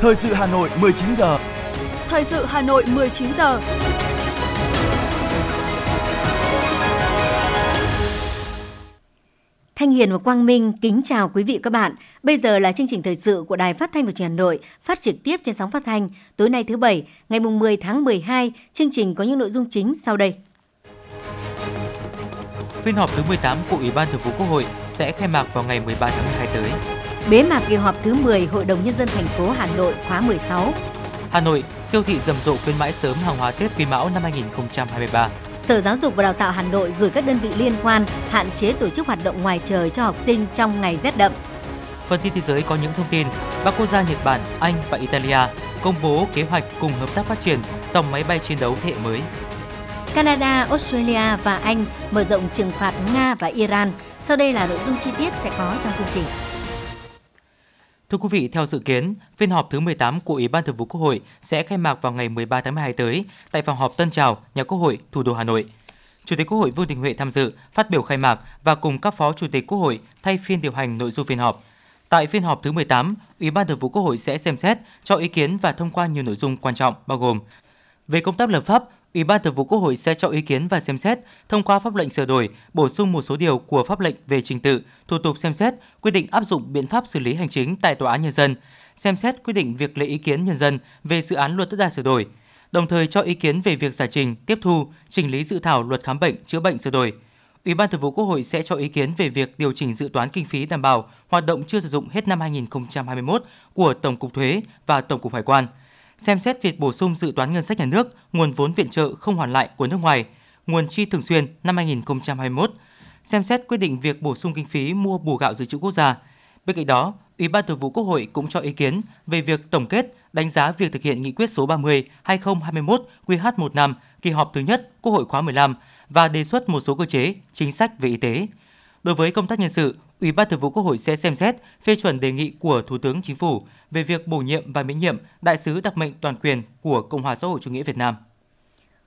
Thời sự Hà Nội 19 giờ. Thời sự Hà Nội 19 giờ. Thanh Hiền và Quang Minh kính chào quý vị và các bạn. Bây giờ là chương trình thời sự của Đài Phát thanh và Truyền hình Hà Nội, phát trực tiếp trên sóng phát thanh tối nay thứ bảy, ngày mùng 10 tháng 12. Chương trình có những nội dung chính sau đây. Phiên họp thứ 18 của Ủy ban Thường vụ Quốc hội sẽ khai mạc vào ngày 13 tháng 12 tới. Bế mạc kỳ họp thứ 10 Hội đồng nhân dân thành phố Hà Nội khóa 16. Hà Nội, siêu thị rầm rộ khuyến mãi sớm hàng hóa Tết Quý Mão năm 2023. Sở Giáo dục và Đào tạo Hà Nội gửi các đơn vị liên quan hạn chế tổ chức hoạt động ngoài trời cho học sinh trong ngày rét đậm. Phần tin thế giới có những thông tin, ba quốc gia Nhật Bản, Anh và Italia công bố kế hoạch cùng hợp tác phát triển dòng máy bay chiến đấu thế hệ mới. Canada, Australia và Anh mở rộng trừng phạt Nga và Iran. Sau đây là nội dung chi tiết sẽ có trong chương trình. Thưa quý vị, theo dự kiến, phiên họp thứ 18 của Ủy ban Thường vụ Quốc hội sẽ khai mạc vào ngày 13 tháng 12 tới tại phòng họp Tân Trào, nhà Quốc hội, thủ đô Hà Nội. Chủ tịch Quốc hội Vương Đình Huệ tham dự, phát biểu khai mạc và cùng các phó chủ tịch Quốc hội thay phiên điều hành nội dung phiên họp. Tại phiên họp thứ 18, Ủy ban Thường vụ Quốc hội sẽ xem xét, cho ý kiến và thông qua nhiều nội dung quan trọng bao gồm về công tác lập pháp, Ủy ban Thường vụ Quốc hội sẽ cho ý kiến và xem xét thông qua pháp lệnh sửa đổi, bổ sung một số điều của pháp lệnh về trình tự, thủ tục xem xét, quyết định áp dụng biện pháp xử lý hành chính tại tòa án nhân dân, xem xét quyết định việc lấy ý kiến nhân dân về dự án luật đất đai sửa đổi, đồng thời cho ý kiến về việc giải trình, tiếp thu, chỉnh lý dự thảo luật khám bệnh chữa bệnh sửa đổi. Ủy ban Thường vụ Quốc hội sẽ cho ý kiến về việc điều chỉnh dự toán kinh phí đảm bảo hoạt động chưa sử dụng hết năm 2021 của Tổng cục Thuế và Tổng cục Hải quan xem xét việc bổ sung dự toán ngân sách nhà nước, nguồn vốn viện trợ không hoàn lại của nước ngoài, nguồn chi thường xuyên năm 2021, xem xét quyết định việc bổ sung kinh phí mua bù gạo dự trữ quốc gia. Bên cạnh đó, Ủy ban Thường vụ Quốc hội cũng cho ý kiến về việc tổng kết, đánh giá việc thực hiện nghị quyết số 30/2021 QH15 kỳ họp thứ nhất Quốc hội khóa 15 và đề xuất một số cơ chế, chính sách về y tế. Đối với công tác nhân sự, Ủy ban Thường vụ Quốc hội sẽ xem xét phê chuẩn đề nghị của Thủ tướng Chính phủ về việc bổ nhiệm và miễn nhiệm đại sứ đặc mệnh toàn quyền của Cộng hòa xã hội chủ nghĩa Việt Nam.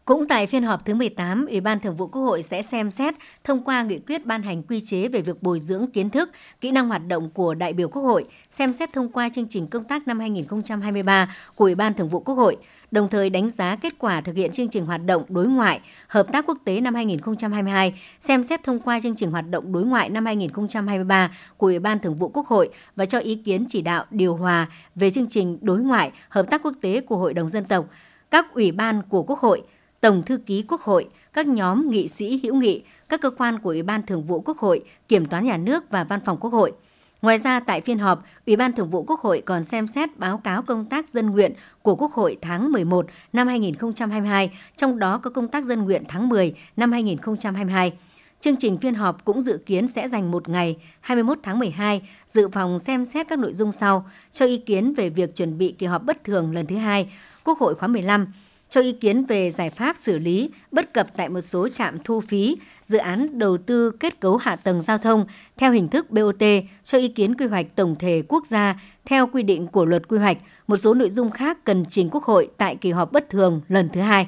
Cũng tại phiên họp thứ 18, Ủy ban Thường vụ Quốc hội sẽ xem xét thông qua nghị quyết ban hành quy chế về việc bồi dưỡng kiến thức, kỹ năng hoạt động của đại biểu Quốc hội, xem xét thông qua chương trình công tác năm 2023 của Ủy ban Thường vụ Quốc hội, đồng thời đánh giá kết quả thực hiện chương trình hoạt động đối ngoại, hợp tác quốc tế năm 2022, xem xét thông qua chương trình hoạt động đối ngoại năm 2023 của Ủy ban Thường vụ Quốc hội và cho ý kiến chỉ đạo điều hòa về chương trình đối ngoại, hợp tác quốc tế của Hội đồng Dân tộc, các ủy ban của Quốc hội, Tổng thư ký Quốc hội, các nhóm nghị sĩ hữu nghị, các cơ quan của Ủy ban Thường vụ Quốc hội, Kiểm toán Nhà nước và Văn phòng Quốc hội. Ngoài ra, tại phiên họp, Ủy ban Thường vụ Quốc hội còn xem xét báo cáo công tác dân nguyện của Quốc hội tháng 11 năm 2022, trong đó có công tác dân nguyện tháng 10 năm 2022. Chương trình phiên họp cũng dự kiến sẽ dành một ngày, 21 tháng 12, dự phòng xem xét các nội dung sau, cho ý kiến về việc chuẩn bị kỳ họp bất thường lần thứ hai, Quốc hội khóa 15, cho ý kiến về giải pháp xử lý bất cập tại một số trạm thu phí, dự án đầu tư kết cấu hạ tầng giao thông theo hình thức BOT, cho ý kiến quy hoạch tổng thể quốc gia theo quy định của luật quy hoạch, một số nội dung khác cần trình Quốc hội tại kỳ họp bất thường lần thứ hai.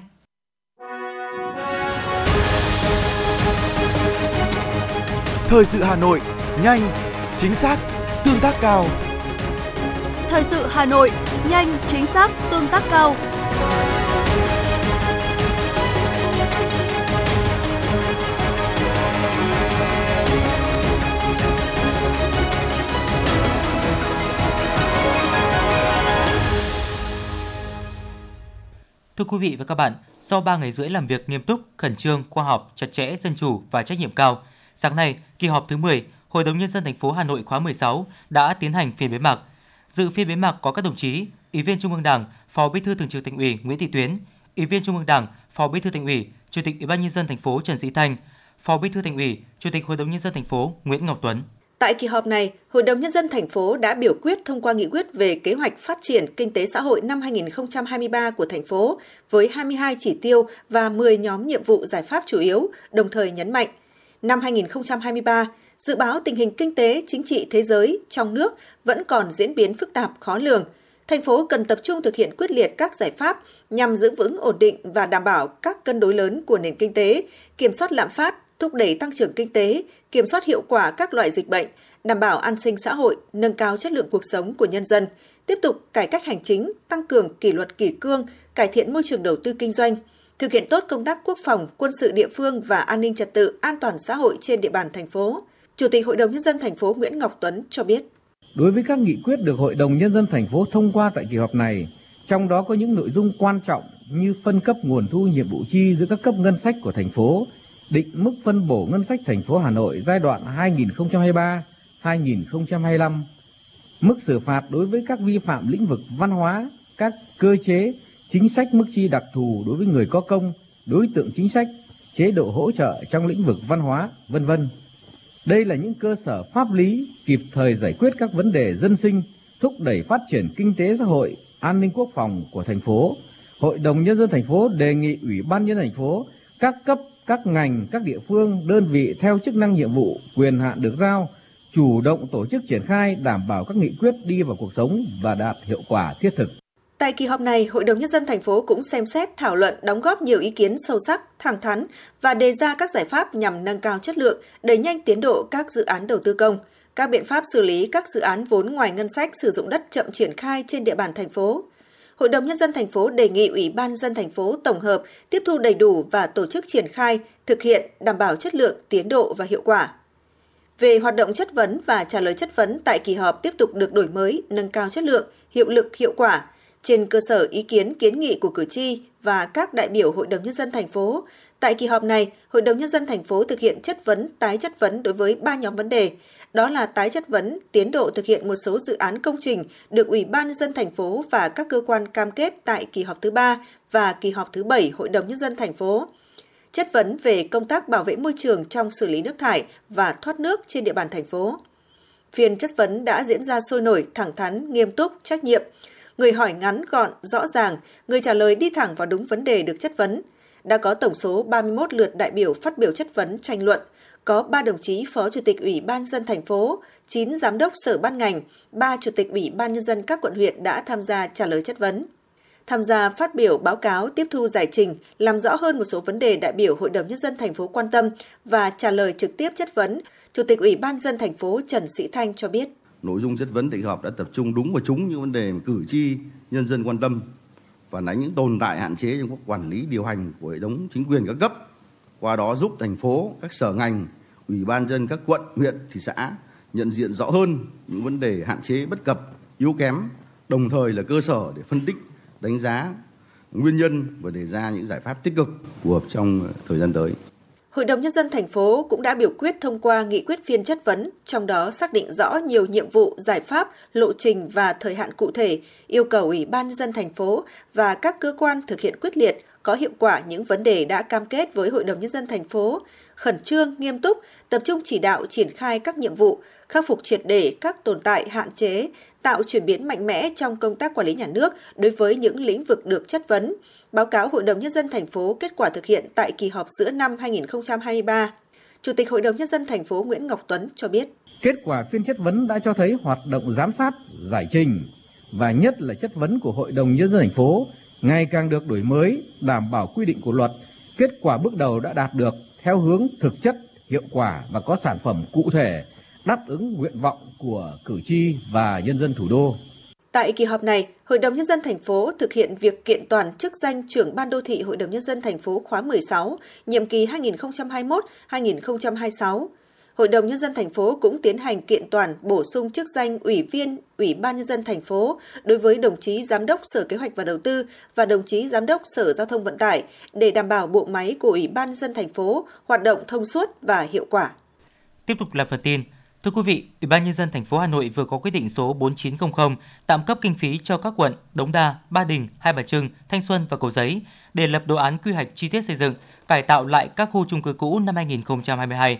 Thời sự Hà Nội, nhanh, chính xác, tương tác cao. Thời sự Hà Nội, nhanh, chính xác, tương tác cao. Thưa quý vị và các bạn, sau 3 ngày rưỡi làm việc nghiêm túc, khẩn trương, khoa học, chặt chẽ, dân chủ và trách nhiệm cao, sáng nay, kỳ họp thứ 10, Hội đồng nhân dân thành phố Hà Nội khóa 16 đã tiến hành phiên bế mạc. Dự phiên bế mạc có các đồng chí: Ủy viên Trung ương Đảng, Phó Bí thư Thường trực Thành ủy Nguyễn Thị Tuyến, Ủy viên Trung ương Đảng, Phó Bí thư Thành ủy, Chủ tịch Ủy ban nhân dân thành phố Trần Sĩ Thanh, Phó Bí thư Thành ủy, Chủ tịch Hội đồng nhân dân thành phố Nguyễn Ngọc Tuấn. Tại kỳ họp này, Hội đồng Nhân dân thành phố đã biểu quyết thông qua nghị quyết về kế hoạch phát triển kinh tế xã hội năm 2023 của thành phố với 22 chỉ tiêu và 10 nhóm nhiệm vụ giải pháp chủ yếu, đồng thời nhấn mạnh. Năm 2023, dự báo tình hình kinh tế, chính trị thế giới, trong nước vẫn còn diễn biến phức tạp, khó lường. Thành phố cần tập trung thực hiện quyết liệt các giải pháp nhằm giữ vững ổn định và đảm bảo các cân đối lớn của nền kinh tế, kiểm soát lạm phát, thúc đẩy tăng trưởng kinh tế, kiểm soát hiệu quả các loại dịch bệnh, đảm bảo an sinh xã hội, nâng cao chất lượng cuộc sống của nhân dân, tiếp tục cải cách hành chính, tăng cường kỷ luật kỷ cương, cải thiện môi trường đầu tư kinh doanh, thực hiện tốt công tác quốc phòng, quân sự địa phương và an ninh trật tự, an toàn xã hội trên địa bàn thành phố. Chủ tịch Hội đồng nhân dân thành phố Nguyễn Ngọc Tuấn cho biết: Đối với các nghị quyết được Hội đồng nhân dân thành phố thông qua tại kỳ họp này, trong đó có những nội dung quan trọng như phân cấp nguồn thu nhiệm vụ chi giữa các cấp ngân sách của thành phố, định mức phân bổ ngân sách thành phố Hà Nội giai đoạn 2023-2025, mức xử phạt đối với các vi phạm lĩnh vực văn hóa, các cơ chế, chính sách mức chi đặc thù đối với người có công, đối tượng chính sách, chế độ hỗ trợ trong lĩnh vực văn hóa, vân vân. Đây là những cơ sở pháp lý kịp thời giải quyết các vấn đề dân sinh, thúc đẩy phát triển kinh tế xã hội, an ninh quốc phòng của thành phố. Hội đồng nhân dân thành phố đề nghị Ủy ban nhân dân thành phố, các cấp, các ngành, các địa phương, đơn vị theo chức năng nhiệm vụ, quyền hạn được giao chủ động tổ chức triển khai đảm bảo các nghị quyết đi vào cuộc sống và đạt hiệu quả thiết thực. Tại kỳ họp này, Hội đồng Nhân dân thành phố cũng xem xét thảo luận đóng góp nhiều ý kiến sâu sắc, thẳng thắn và đề ra các giải pháp nhằm nâng cao chất lượng, đẩy nhanh tiến độ các dự án đầu tư công, các biện pháp xử lý các dự án vốn ngoài ngân sách sử dụng đất chậm triển khai trên địa bàn thành phố. Hội đồng Nhân dân thành phố đề nghị Ủy ban dân thành phố tổng hợp, tiếp thu đầy đủ và tổ chức triển khai, thực hiện đảm bảo chất lượng, tiến độ và hiệu quả. Về hoạt động chất vấn và trả lời chất vấn tại kỳ họp tiếp tục được đổi mới, nâng cao chất lượng, hiệu lực, hiệu quả, trên cơ sở ý kiến kiến nghị của cử tri và các đại biểu Hội đồng nhân dân thành phố. Tại kỳ họp này, Hội đồng nhân dân thành phố thực hiện chất vấn, tái chất vấn đối với ba nhóm vấn đề, đó là tái chất vấn tiến độ thực hiện một số dự án công trình được Ủy ban nhân dân thành phố và các cơ quan cam kết tại kỳ họp thứ ba và kỳ họp thứ bảy Hội đồng nhân dân thành phố. Chất vấn về công tác bảo vệ môi trường trong xử lý nước thải và thoát nước trên địa bàn thành phố. Phiên chất vấn đã diễn ra sôi nổi, thẳng thắn, nghiêm túc, trách nhiệm. Người hỏi ngắn gọn, rõ ràng, người trả lời đi thẳng vào đúng vấn đề được chất vấn. Đã có tổng số 31 lượt đại biểu phát biểu chất vấn tranh luận, có 3 đồng chí Phó Chủ tịch Ủy ban dân thành phố, 9 giám đốc sở ban ngành, 3 chủ tịch Ủy ban nhân dân các quận huyện đã tham gia trả lời chất vấn. Tham gia phát biểu báo cáo tiếp thu giải trình, làm rõ hơn một số vấn đề đại biểu Hội đồng nhân dân thành phố quan tâm và trả lời trực tiếp chất vấn, Chủ tịch Ủy ban dân thành phố Trần Sĩ Thanh cho biết. Nội dung chất vấn tại họp đã tập trung đúng và trúng những vấn đề mà cử tri, nhân dân quan tâm, phản ánh những tồn tại hạn chế trong các quản lý điều hành của hệ thống chính quyền các cấp. Qua đó giúp thành phố, các sở ngành, ủy ban dân các quận, huyện, thị xã nhận diện rõ hơn những vấn đề hạn chế bất cập, yếu kém, đồng thời là cơ sở để phân tích, đánh giá nguyên nhân và đề ra những giải pháp tích cực phù hợp trong thời gian tới. Hội đồng Nhân dân thành phố cũng đã biểu quyết thông qua nghị quyết phiên chất vấn, trong đó xác định rõ nhiều nhiệm vụ, giải pháp, lộ trình và thời hạn cụ thể, yêu cầu Ủy ban Nhân dân thành phố và các cơ quan thực hiện quyết liệt, có hiệu quả những vấn đề đã cam kết với Hội đồng Nhân dân thành phố, khẩn trương, nghiêm túc, tập trung chỉ đạo triển khai các nhiệm vụ, khắc phục triệt để các tồn tại hạn chế, tạo chuyển biến mạnh mẽ trong công tác quản lý nhà nước đối với những lĩnh vực được chất vấn, báo cáo Hội đồng Nhân dân thành phố kết quả thực hiện tại kỳ họp giữa năm 2023. Chủ tịch Hội đồng Nhân dân thành phố Nguyễn Ngọc Tuấn cho biết. Kết quả phiên chất vấn đã cho thấy hoạt động giám sát, giải trình và nhất là chất vấn của Hội đồng Nhân dân thành phố ngày càng được đổi mới, đảm bảo quy định của luật. Kết quả bước đầu đã đạt được theo hướng thực chất, hiệu quả và có sản phẩm cụ thể, đáp ứng nguyện vọng của cử tri và nhân dân thủ đô. Tại kỳ họp này, Hội đồng Nhân dân thành phố thực hiện việc kiện toàn chức danh trưởng ban đô thị Hội đồng Nhân dân thành phố khóa 16, nhiệm kỳ 2021-2026. Hội đồng Nhân dân thành phố cũng tiến hành kiện toàn bổ sung chức danh Ủy viên Ủy ban Nhân dân thành phố đối với đồng chí Giám đốc Sở Kế hoạch và Đầu tư và đồng chí Giám đốc Sở Giao thông Vận tải để đảm bảo bộ máy của Ủy ban Nhân dân thành phố hoạt động thông suốt và hiệu quả. Tiếp tục là phần tin. Thưa quý vị, Ủy ban nhân dân thành phố Hà Nội vừa có quyết định số 4900 tạm cấp kinh phí cho các quận Đống Đa, Ba Đình, Hai Bà Trưng, Thanh Xuân và Cầu Giấy để lập đồ án quy hoạch chi tiết xây dựng, cải tạo lại các khu chung cư cũ năm 2022.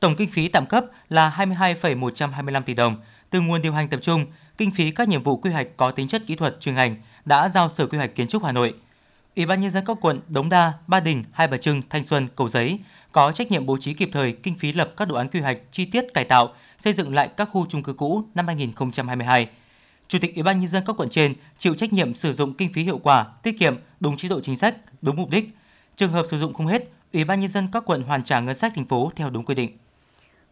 Tổng kinh phí tạm cấp là 22,125 tỷ đồng từ nguồn điều hành tập trung, kinh phí các nhiệm vụ quy hoạch có tính chất kỹ thuật chuyên ngành đã giao Sở Quy hoạch Kiến trúc Hà Nội. Ủy ban nhân dân các quận Đống Đa, Ba Đình, Hai Bà Trưng, Thanh Xuân, Cầu Giấy có trách nhiệm bố trí kịp thời kinh phí lập các đồ án quy hoạch chi tiết cải tạo, xây dựng lại các khu chung cư cũ năm 2022. Chủ tịch Ủy ban nhân dân các quận trên chịu trách nhiệm sử dụng kinh phí hiệu quả, tiết kiệm, đúng chế độ chính sách, đúng mục đích. Trường hợp sử dụng không hết, Ủy ban nhân dân các quận hoàn trả ngân sách thành phố theo đúng quy định.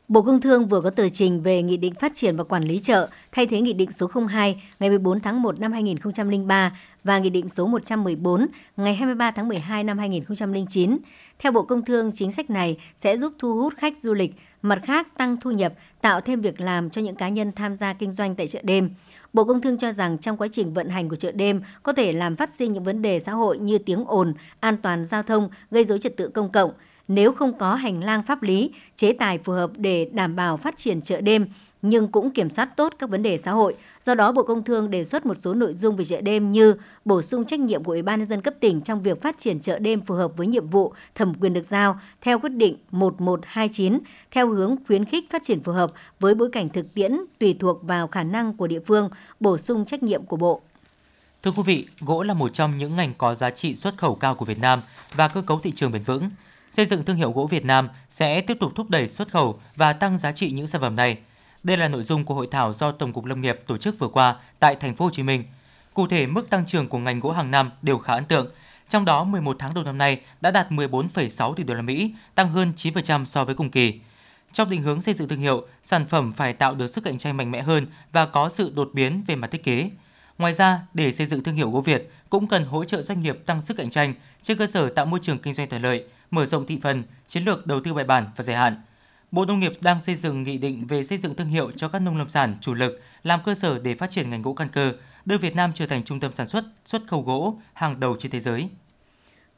Bộ Công Thương vừa có tờ trình về Nghị định phát triển và quản lý chợ thay thế Nghị định số 02 ngày 14 tháng 1 năm 2003 và Nghị định số 114 ngày 23 tháng 12 năm 2009. Theo Bộ Công Thương, chính sách này sẽ giúp thu hút khách du lịch, mặt khác tăng thu nhập, tạo thêm việc làm cho những cá nhân tham gia kinh doanh tại chợ đêm. Bộ Công Thương cho rằng trong quá trình vận hành của chợ đêm có thể làm phát sinh những vấn đề xã hội như tiếng ồn, an toàn giao thông, gây dối trật tự công cộng – nếu không có hành lang pháp lý, chế tài phù hợp để đảm bảo phát triển chợ đêm, nhưng cũng kiểm soát tốt các vấn đề xã hội. Do đó, Bộ Công Thương đề xuất một số nội dung về chợ đêm như bổ sung trách nhiệm của Ủy ban nhân dân cấp tỉnh trong việc phát triển chợ đêm phù hợp với nhiệm vụ thẩm quyền được giao theo quyết định 1129 theo hướng khuyến khích phát triển phù hợp với bối cảnh thực tiễn tùy thuộc vào khả năng của địa phương, bổ sung trách nhiệm của Bộ. Thưa quý vị, gỗ là một trong những ngành có giá trị xuất khẩu cao của Việt Nam và cơ cấu thị trường bền vững xây dựng thương hiệu gỗ Việt Nam sẽ tiếp tục thúc đẩy xuất khẩu và tăng giá trị những sản phẩm này. Đây là nội dung của hội thảo do Tổng cục Lâm nghiệp tổ chức vừa qua tại thành phố Hồ Chí Minh. Cụ thể, mức tăng trưởng của ngành gỗ hàng năm đều khá ấn tượng. Trong đó, 11 tháng đầu năm nay đã đạt 14,6 tỷ đô la Mỹ, tăng hơn 9% so với cùng kỳ. Trong định hướng xây dựng thương hiệu, sản phẩm phải tạo được sức cạnh tranh mạnh mẽ hơn và có sự đột biến về mặt thiết kế. Ngoài ra, để xây dựng thương hiệu gỗ Việt cũng cần hỗ trợ doanh nghiệp tăng sức cạnh tranh trên cơ sở tạo môi trường kinh doanh thuận lợi, mở rộng thị phần, chiến lược đầu tư bài bản và dài hạn. Bộ Nông nghiệp đang xây dựng nghị định về xây dựng thương hiệu cho các nông lâm sản chủ lực làm cơ sở để phát triển ngành gỗ căn cơ, đưa Việt Nam trở thành trung tâm sản xuất, xuất khẩu gỗ hàng đầu trên thế giới.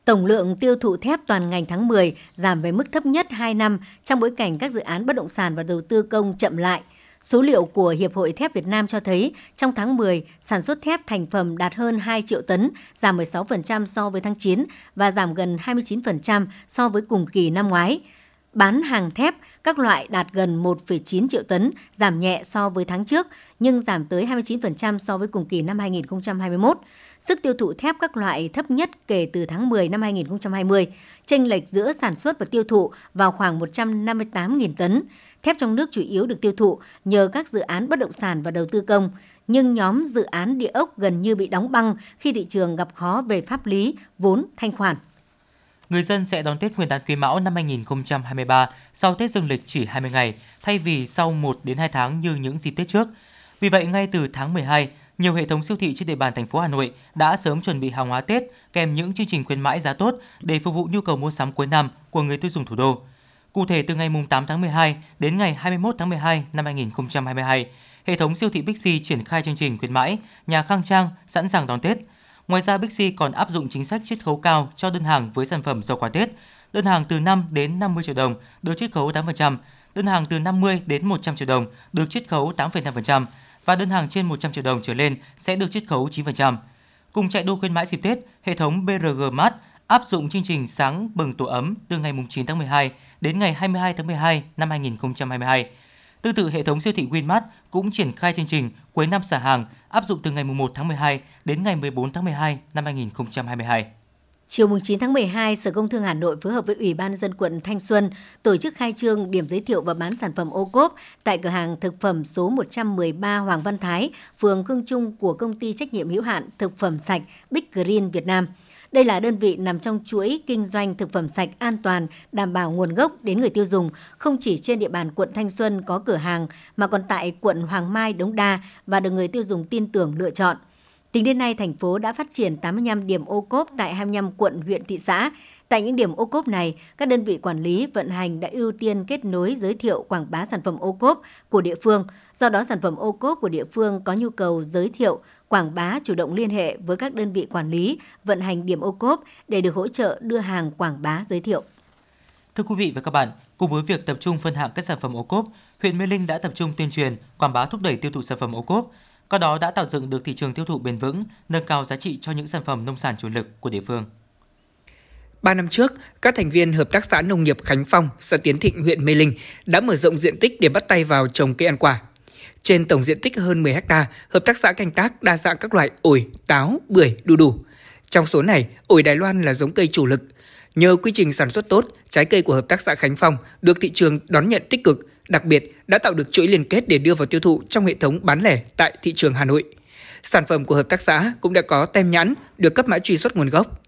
Tổng lượng tiêu thụ thép toàn ngành tháng 10 giảm về mức thấp nhất 2 năm trong bối cảnh các dự án bất động sản và đầu tư công chậm lại – Số liệu của Hiệp hội Thép Việt Nam cho thấy trong tháng 10, sản xuất thép thành phẩm đạt hơn 2 triệu tấn, giảm 16% so với tháng 9 và giảm gần 29% so với cùng kỳ năm ngoái. Bán hàng thép các loại đạt gần 1,9 triệu tấn, giảm nhẹ so với tháng trước, nhưng giảm tới 29% so với cùng kỳ năm 2021. Sức tiêu thụ thép các loại thấp nhất kể từ tháng 10 năm 2020, chênh lệch giữa sản xuất và tiêu thụ vào khoảng 158.000 tấn. Thép trong nước chủ yếu được tiêu thụ nhờ các dự án bất động sản và đầu tư công, nhưng nhóm dự án địa ốc gần như bị đóng băng khi thị trường gặp khó về pháp lý, vốn, thanh khoản người dân sẽ đón Tết Nguyên đán Quý Mão năm 2023 sau Tết dương lịch chỉ 20 ngày, thay vì sau 1 đến 2 tháng như những dịp Tết trước. Vì vậy, ngay từ tháng 12, nhiều hệ thống siêu thị trên địa bàn thành phố Hà Nội đã sớm chuẩn bị hàng hóa Tết kèm những chương trình khuyến mãi giá tốt để phục vụ nhu cầu mua sắm cuối năm của người tiêu dùng thủ đô. Cụ thể từ ngày 8 tháng 12 đến ngày 21 tháng 12 năm 2022, hệ thống siêu thị Bixi triển khai chương trình khuyến mãi nhà khang trang sẵn sàng đón Tết. Ngoài ra Bixi còn áp dụng chính sách chiết khấu cao cho đơn hàng với sản phẩm rau quả Tết. Đơn hàng từ 5 đến 50 triệu đồng được chiết khấu 8%, đơn hàng từ 50 đến 100 triệu đồng được chiết khấu 8,5% và đơn hàng trên 100 triệu đồng trở lên sẽ được chiết khấu 9%. Cùng chạy đua khuyến mãi dịp Tết, hệ thống BRG Mart áp dụng chương trình sáng bừng tổ ấm từ ngày 9 tháng 12 đến ngày 22 tháng 12 năm 2022. Tương tự hệ thống siêu thị Winmart cũng triển khai chương trình cuối năm xả hàng áp dụng từ ngày 1 tháng 12 đến ngày 14 tháng 12 năm 2022. Chiều 9 tháng 12, Sở Công Thương Hà Nội phối hợp với Ủy ban dân quận Thanh Xuân tổ chức khai trương điểm giới thiệu và bán sản phẩm ô cốp tại cửa hàng thực phẩm số 113 Hoàng Văn Thái, phường Khương Trung của công ty trách nhiệm hữu hạn thực phẩm sạch Big Green Việt Nam – đây là đơn vị nằm trong chuỗi kinh doanh thực phẩm sạch an toàn, đảm bảo nguồn gốc đến người tiêu dùng, không chỉ trên địa bàn quận Thanh Xuân có cửa hàng mà còn tại quận Hoàng Mai, Đống Đa và được người tiêu dùng tin tưởng lựa chọn. Tính đến nay, thành phố đã phát triển 85 điểm ô cốp tại 25 quận, huyện, thị xã. Tại những điểm ô cốp này, các đơn vị quản lý vận hành đã ưu tiên kết nối giới thiệu quảng bá sản phẩm ô cốp của địa phương. Do đó, sản phẩm ô cốp của địa phương có nhu cầu giới thiệu, quảng bá chủ động liên hệ với các đơn vị quản lý, vận hành điểm ô cốp để được hỗ trợ đưa hàng quảng bá giới thiệu. Thưa quý vị và các bạn, cùng với việc tập trung phân hạng các sản phẩm ô cốp, huyện Mê Linh đã tập trung tuyên truyền, quảng bá thúc đẩy tiêu thụ sản phẩm ô cốp, qua đó đã tạo dựng được thị trường tiêu thụ bền vững, nâng cao giá trị cho những sản phẩm nông sản chủ lực của địa phương. Ba năm trước, các thành viên Hợp tác xã Nông nghiệp Khánh Phong, xã Tiến Thịnh, huyện Mê Linh đã mở rộng diện tích để bắt tay vào trồng cây ăn quả. Trên tổng diện tích hơn 10 ha, hợp tác xã canh tác đa dạng các loại ổi, táo, bưởi, đu đủ. Trong số này, ổi Đài Loan là giống cây chủ lực. Nhờ quy trình sản xuất tốt, trái cây của hợp tác xã Khánh Phong được thị trường đón nhận tích cực, đặc biệt đã tạo được chuỗi liên kết để đưa vào tiêu thụ trong hệ thống bán lẻ tại thị trường Hà Nội. Sản phẩm của hợp tác xã cũng đã có tem nhãn, được cấp mã truy xuất nguồn gốc.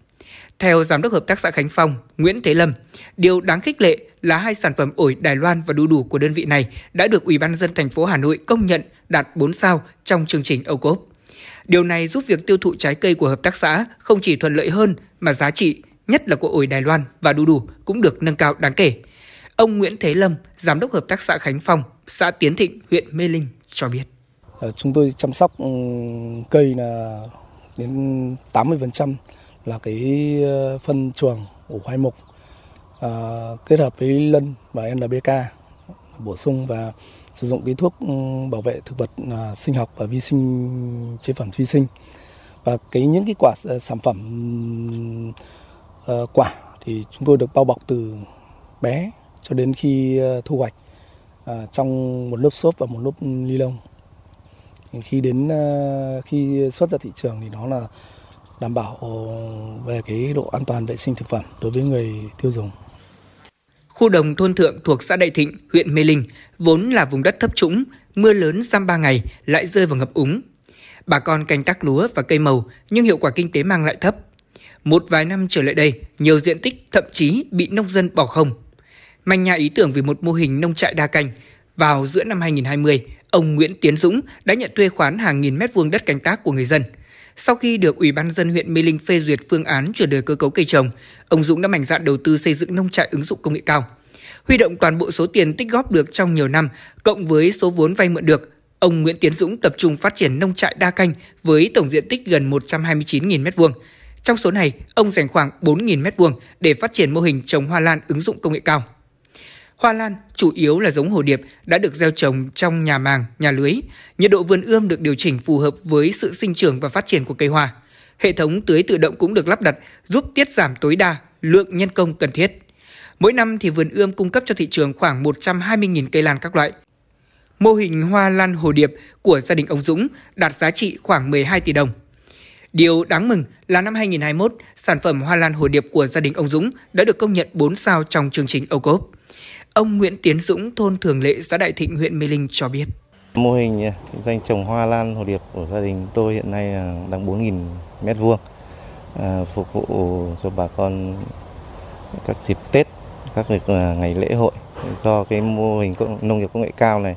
Theo Giám đốc Hợp tác xã Khánh Phong, Nguyễn Thế Lâm, điều đáng khích lệ là hai sản phẩm ổi Đài Loan và đu đủ của đơn vị này đã được Ủy ban dân thành phố Hà Nội công nhận đạt 4 sao trong chương trình ô cốp. Điều này giúp việc tiêu thụ trái cây của hợp tác xã không chỉ thuận lợi hơn mà giá trị, nhất là của ổi Đài Loan và đu đủ cũng được nâng cao đáng kể. Ông Nguyễn Thế Lâm, giám đốc hợp tác xã Khánh Phong, xã Tiến Thịnh, huyện Mê Linh cho biết. Ờ, chúng tôi chăm sóc ừ, cây là đến 80% là cái ờ, phân chuồng ủ khoai mục à, kết hợp với lân và NPK bổ sung và sử dụng cái thuốc ừ, bảo vệ thực vật à, sinh học và vi sinh chế phẩm vi sinh. Và cái những cái quả ờ, sản phẩm à, quả thì chúng tôi được bao bọc từ bé cho đến khi thu hoạch à, trong một lớp xốp và một lớp ni lông. Khi đến khi xuất ra thị trường thì nó là đảm bảo ờ, về cái độ an toàn vệ sinh thực phẩm đối với người tiêu dùng. Khu đồng thôn thượng thuộc xã Đại Thịnh, huyện Mê Linh, vốn là vùng đất thấp trũng, mưa lớn giam 3 ngày lại rơi vào ngập úng. Bà con canh tác lúa và cây màu nhưng hiệu quả kinh tế mang lại thấp. Một vài năm trở lại đây, nhiều diện tích thậm chí bị nông dân bỏ không. Manh nhà ý tưởng về một mô hình nông trại đa canh, vào giữa năm 2020, ông Nguyễn Tiến Dũng đã nhận thuê khoán hàng nghìn mét vuông đất canh tác của người dân. Sau khi được Ủy ban dân huyện Mê Linh phê duyệt phương án chuyển đổi cơ cấu cây trồng, ông Dũng đã mạnh dạn đầu tư xây dựng nông trại ứng dụng công nghệ cao. Huy động toàn bộ số tiền tích góp được trong nhiều năm, cộng với số vốn vay mượn được, ông Nguyễn Tiến Dũng tập trung phát triển nông trại đa canh với tổng diện tích gần 129.000 m2. Trong số này, ông dành khoảng 4.000 m2 để phát triển mô hình trồng hoa lan ứng dụng công nghệ cao. Hoa lan chủ yếu là giống hồ điệp đã được gieo trồng trong nhà màng, nhà lưới. Nhiệt độ vườn ươm được điều chỉnh phù hợp với sự sinh trưởng và phát triển của cây hoa. Hệ thống tưới tự động cũng được lắp đặt giúp tiết giảm tối đa lượng nhân công cần thiết. Mỗi năm thì vườn ươm cung cấp cho thị trường khoảng 120.000 cây lan các loại. Mô hình hoa lan hồ điệp của gia đình ông Dũng đạt giá trị khoảng 12 tỷ đồng. Điều đáng mừng là năm 2021, sản phẩm hoa lan hồ điệp của gia đình ông Dũng đã được công nhận 4 sao trong chương trình ô cốp. Ông Nguyễn Tiến Dũng, thôn Thường Lệ, xã Đại Thịnh, huyện Mê Linh cho biết. Mô hình à, doanh trồng hoa lan hồ điệp của gia đình tôi hiện nay đang 4.000 mét vuông, à, phục vụ cho bà con các dịp Tết, các à, ngày lễ hội. Do cái mô hình nông nghiệp công nghệ cao này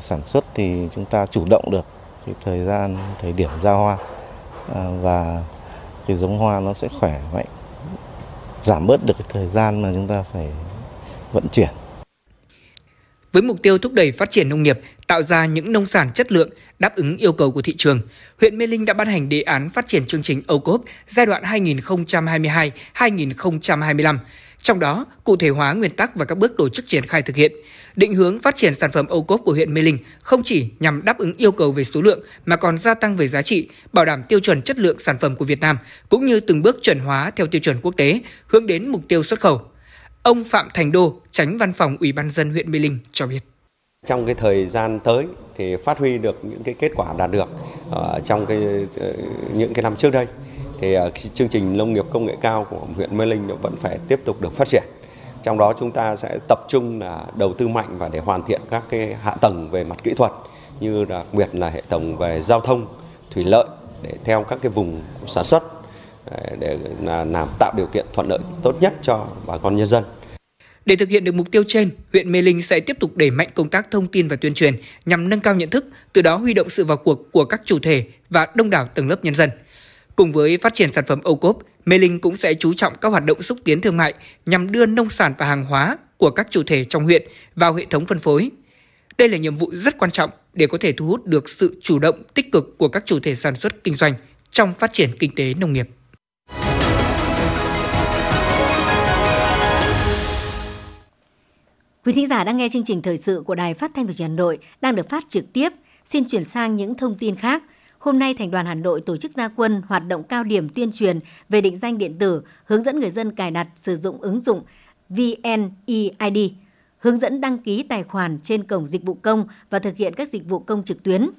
sản xuất thì chúng ta chủ động được cái thời gian, thời điểm ra hoa và cái giống hoa nó sẽ khỏe mạnh, giảm bớt được cái thời gian mà chúng ta phải vận chuyển. Với mục tiêu thúc đẩy phát triển nông nghiệp, tạo ra những nông sản chất lượng đáp ứng yêu cầu của thị trường, huyện Mê Linh đã ban hành đề án phát triển chương trình ô cốp giai đoạn 2022-2025. Trong đó, cụ thể hóa nguyên tắc và các bước tổ chức triển khai thực hiện. Định hướng phát triển sản phẩm ô cốp của huyện Mê Linh không chỉ nhằm đáp ứng yêu cầu về số lượng mà còn gia tăng về giá trị, bảo đảm tiêu chuẩn chất lượng sản phẩm của Việt Nam, cũng như từng bước chuẩn hóa theo tiêu chuẩn quốc tế, hướng đến mục tiêu xuất khẩu. Ông Phạm Thành Đô, tránh văn phòng Ủy ban dân huyện Mê Linh cho biết. Trong cái thời gian tới thì phát huy được những cái kết quả đạt được ở trong cái ờ, những cái năm trước đây thì ờ, chương trình nông nghiệp công nghệ cao của huyện Mê Linh vẫn phải tiếp tục được phát triển. Trong đó chúng ta sẽ tập trung là đầu tư mạnh và để hoàn thiện các cái hạ tầng về mặt kỹ thuật như đặc biệt là hệ thống về giao thông, thủy lợi để theo các cái vùng sản xuất để làm tạo điều kiện thuận lợi tốt nhất cho bà con nhân dân. Để thực hiện được mục tiêu trên, huyện Mê Linh sẽ tiếp tục đẩy mạnh công tác thông tin và tuyên truyền nhằm nâng cao nhận thức, từ đó huy động sự vào cuộc của các chủ thể và đông đảo tầng lớp nhân dân. Cùng với phát triển sản phẩm ô cốp, Mê Linh cũng sẽ chú trọng các hoạt động xúc tiến thương mại nhằm đưa nông sản và hàng hóa của các chủ thể trong huyện vào hệ thống phân phối. Đây là nhiệm vụ rất quan trọng để có thể thu hút được sự chủ động tích cực của các chủ thể sản xuất kinh doanh trong phát triển kinh tế nông nghiệp. Quý thính giả đang nghe chương trình thời sự của Đài Phát thanh và Truyền hình Hà Nội đang được phát trực tiếp. Xin chuyển sang những thông tin khác. Hôm nay, Thành đoàn Hà Nội tổ chức gia quân hoạt động cao điểm tuyên truyền về định danh điện tử, hướng dẫn người dân cài đặt sử dụng ứng dụng VNeID, hướng dẫn đăng ký tài khoản trên cổng dịch vụ công và thực hiện các dịch vụ công trực tuyến.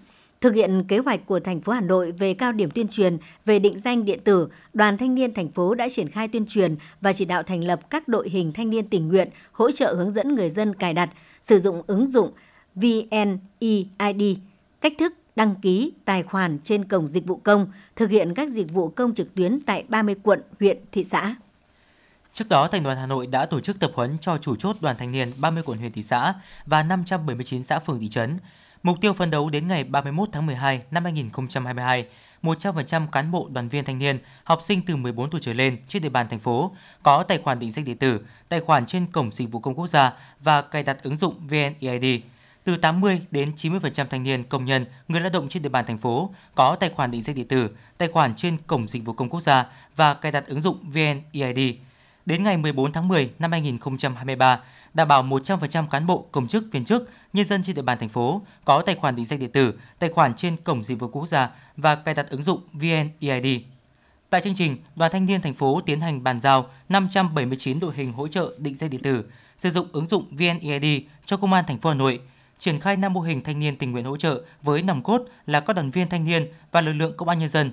Thực hiện kế hoạch của thành phố Hà Nội về cao điểm tuyên truyền về định danh điện tử, Đoàn Thanh niên thành phố đã triển khai tuyên truyền và chỉ đạo thành lập các đội hình thanh niên tình nguyện hỗ trợ hướng dẫn người dân cài đặt, sử dụng ứng dụng VNeID, cách thức đăng ký tài khoản trên cổng dịch vụ công, thực hiện các dịch vụ công trực tuyến tại 30 quận, huyện, thị xã. Trước đó, Thành đoàn Hà Nội đã tổ chức tập huấn cho chủ chốt đoàn thanh niên 30 quận huyện thị xã và 579 xã phường thị trấn. Mục tiêu phấn đấu đến ngày 31 tháng 12 năm 2022, 100% cán bộ đoàn viên thanh niên, học sinh từ 14 tuổi trở lên trên địa bàn thành phố có tài khoản định danh điện tử, tài khoản trên cổng dịch vụ công quốc gia và cài đặt ứng dụng VNeID. Từ 80 đến 90% thanh niên, công nhân, người lao động trên địa bàn thành phố có tài khoản định danh điện tử, tài khoản trên cổng dịch vụ công quốc gia và cài đặt ứng dụng VNeID. Đến ngày 14 tháng 10 năm 2023, đảm bảo 100% cán bộ, công chức, viên chức, nhân dân trên địa bàn thành phố có tài khoản định danh điện tử, tài khoản trên cổng dịch vụ quốc gia và cài đặt ứng dụng VNeID. Tại chương trình, Đoàn Thanh niên thành phố tiến hành bàn giao 579 đội hình hỗ trợ định danh điện tử, sử dụng ứng dụng VNeID cho Công an thành phố Hà Nội, triển khai 5 mô hình thanh niên tình nguyện hỗ trợ với nòng cốt là các đoàn viên thanh niên và lực lượng công an nhân dân.